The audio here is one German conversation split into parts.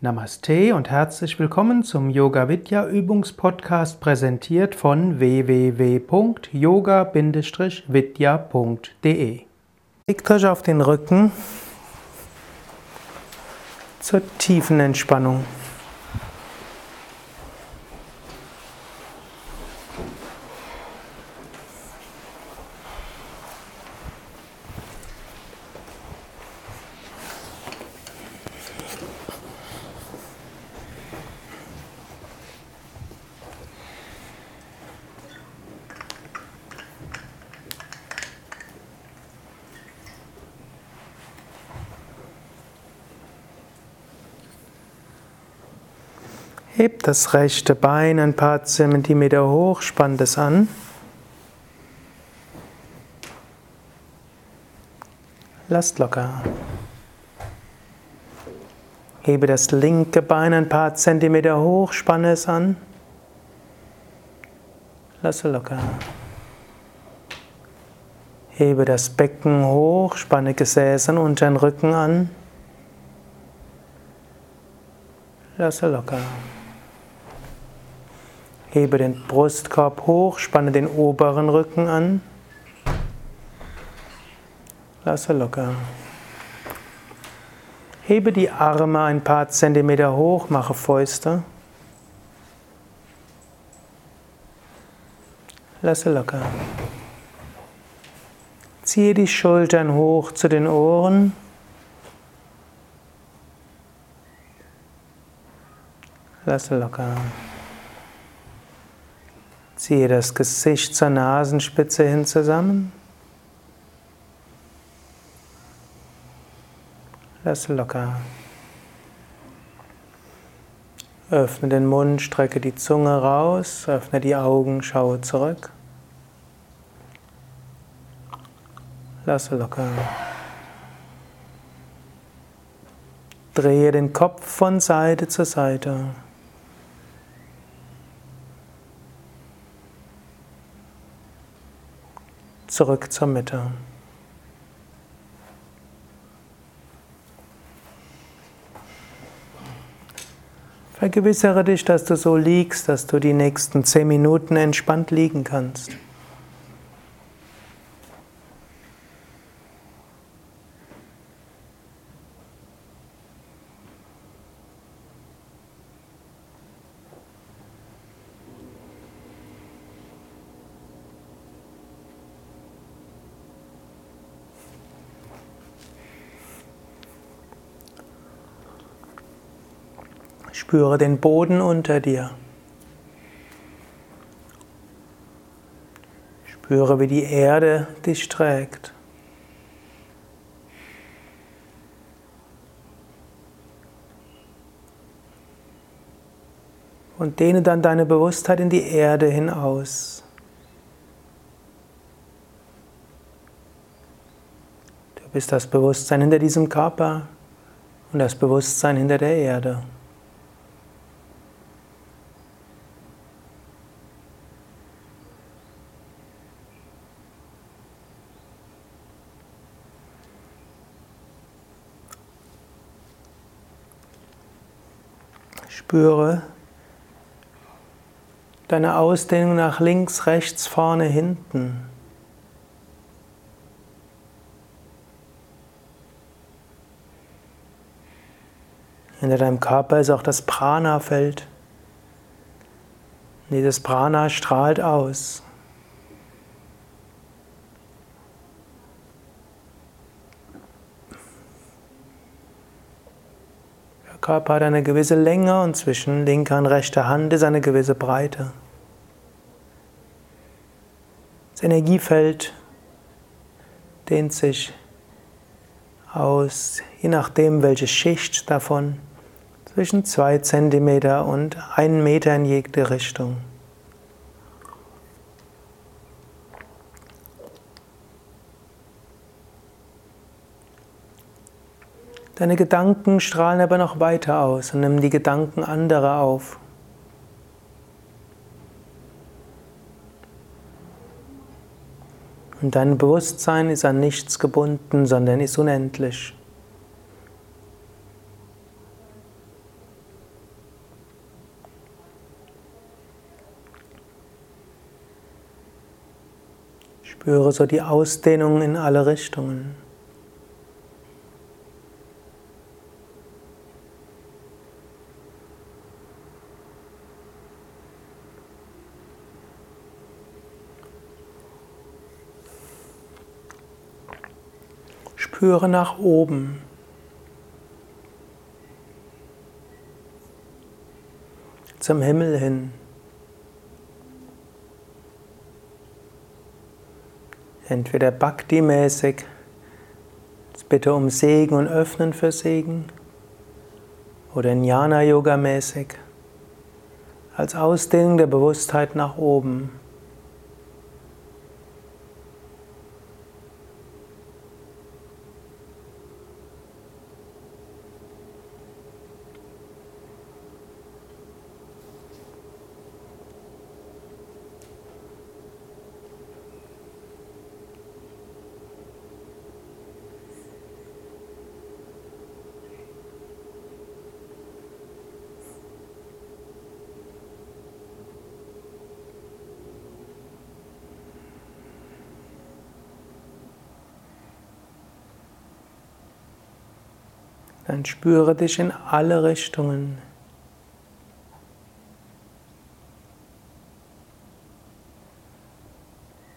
Namaste und herzlich willkommen zum Yoga Vidya Übungspodcast präsentiert von www.yoga-vidya.de. Legt euch auf den Rücken zur tiefen Entspannung. Hebt das rechte Bein ein paar Zentimeter hoch, spannt es an. Lasst locker. Hebe das linke Bein ein paar Zentimeter hoch, spanne es an. Lasse locker. Hebe das Becken hoch, spanne Gesäß und unteren Rücken an. Lasse locker. Hebe den Brustkorb hoch, spanne den oberen Rücken an. Lasse locker. Hebe die Arme ein paar Zentimeter hoch, mache Fäuste. Lasse locker. Ziehe die Schultern hoch zu den Ohren. Lasse locker. Ziehe das Gesicht zur Nasenspitze hin zusammen. Lass locker. Öffne den Mund, strecke die Zunge raus, öffne die Augen, schaue zurück. Lasse locker. Drehe den Kopf von Seite zu Seite. Zurück zur Mitte. Vergewissere dich, dass du so liegst, dass du die nächsten zehn Minuten entspannt liegen kannst. Spüre den Boden unter dir. Spüre, wie die Erde dich trägt. Und dehne dann deine Bewusstheit in die Erde hinaus. Du bist das Bewusstsein hinter diesem Körper und das Bewusstsein hinter der Erde. Spüre deine Ausdehnung nach links, rechts, vorne, hinten. Hinter deinem Körper ist auch das Prana-Feld. Dieses Prana strahlt aus. Körper hat eine gewisse Länge und zwischen linker und rechter Hand ist eine gewisse Breite. Das Energiefeld dehnt sich aus, je nachdem welche Schicht davon, zwischen zwei Zentimeter und einen Meter in jede Richtung. Deine Gedanken strahlen aber noch weiter aus und nimm die Gedanken anderer auf. Und dein Bewusstsein ist an nichts gebunden, sondern ist unendlich. Spüre so die Ausdehnung in alle Richtungen. Spüre nach oben. Zum Himmel hin. Entweder Bhakti-mäßig, bitte um Segen und Öffnen für Segen, oder Jnana-Yoga-mäßig, als Ausdehnung der Bewusstheit nach oben. Dann spüre dich in alle Richtungen.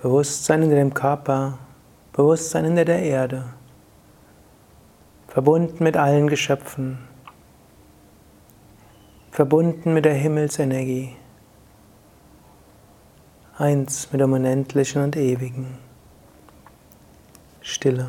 Bewusstsein in dem Körper, Bewusstsein hinter der Erde, verbunden mit allen Geschöpfen, verbunden mit der Himmelsenergie, eins mit dem Unendlichen und Ewigen. Stille.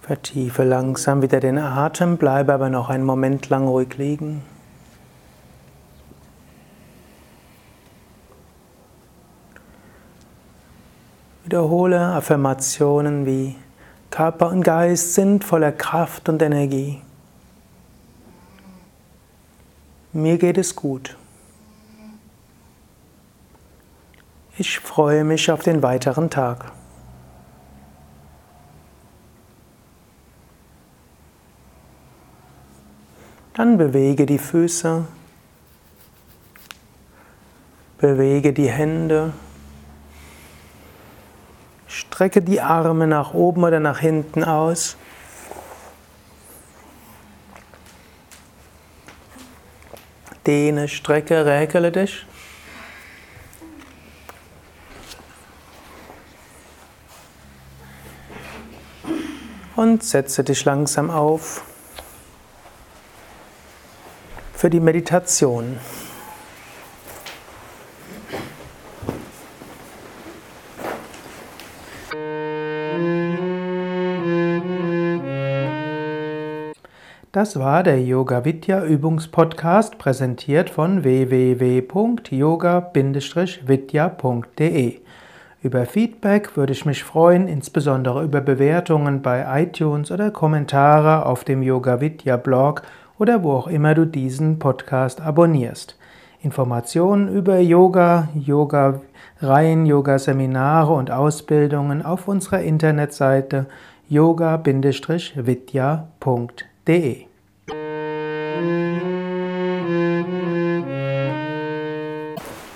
Vertiefe langsam wieder den Atem, bleibe aber noch einen Moment lang ruhig liegen. Wiederhole Affirmationen wie Körper und Geist sind voller Kraft und Energie. Mir geht es gut. Ich freue mich auf den weiteren Tag. Dann bewege die Füße, bewege die Hände. Strecke die Arme nach oben oder nach hinten aus. Dehne, strecke, räkele dich. Und setze dich langsam auf für die Meditation. Das war der Yoga Vidya Übungspodcast, präsentiert von www.yoga-vidya.de. Über Feedback würde ich mich freuen, insbesondere über Bewertungen bei iTunes oder Kommentare auf dem Yoga Vidya Blog oder wo auch immer du diesen Podcast abonnierst. Informationen über Yoga, Yoga-Reihen, Yoga-Seminare und Ausbildungen auf unserer Internetseite yoga-vidya.de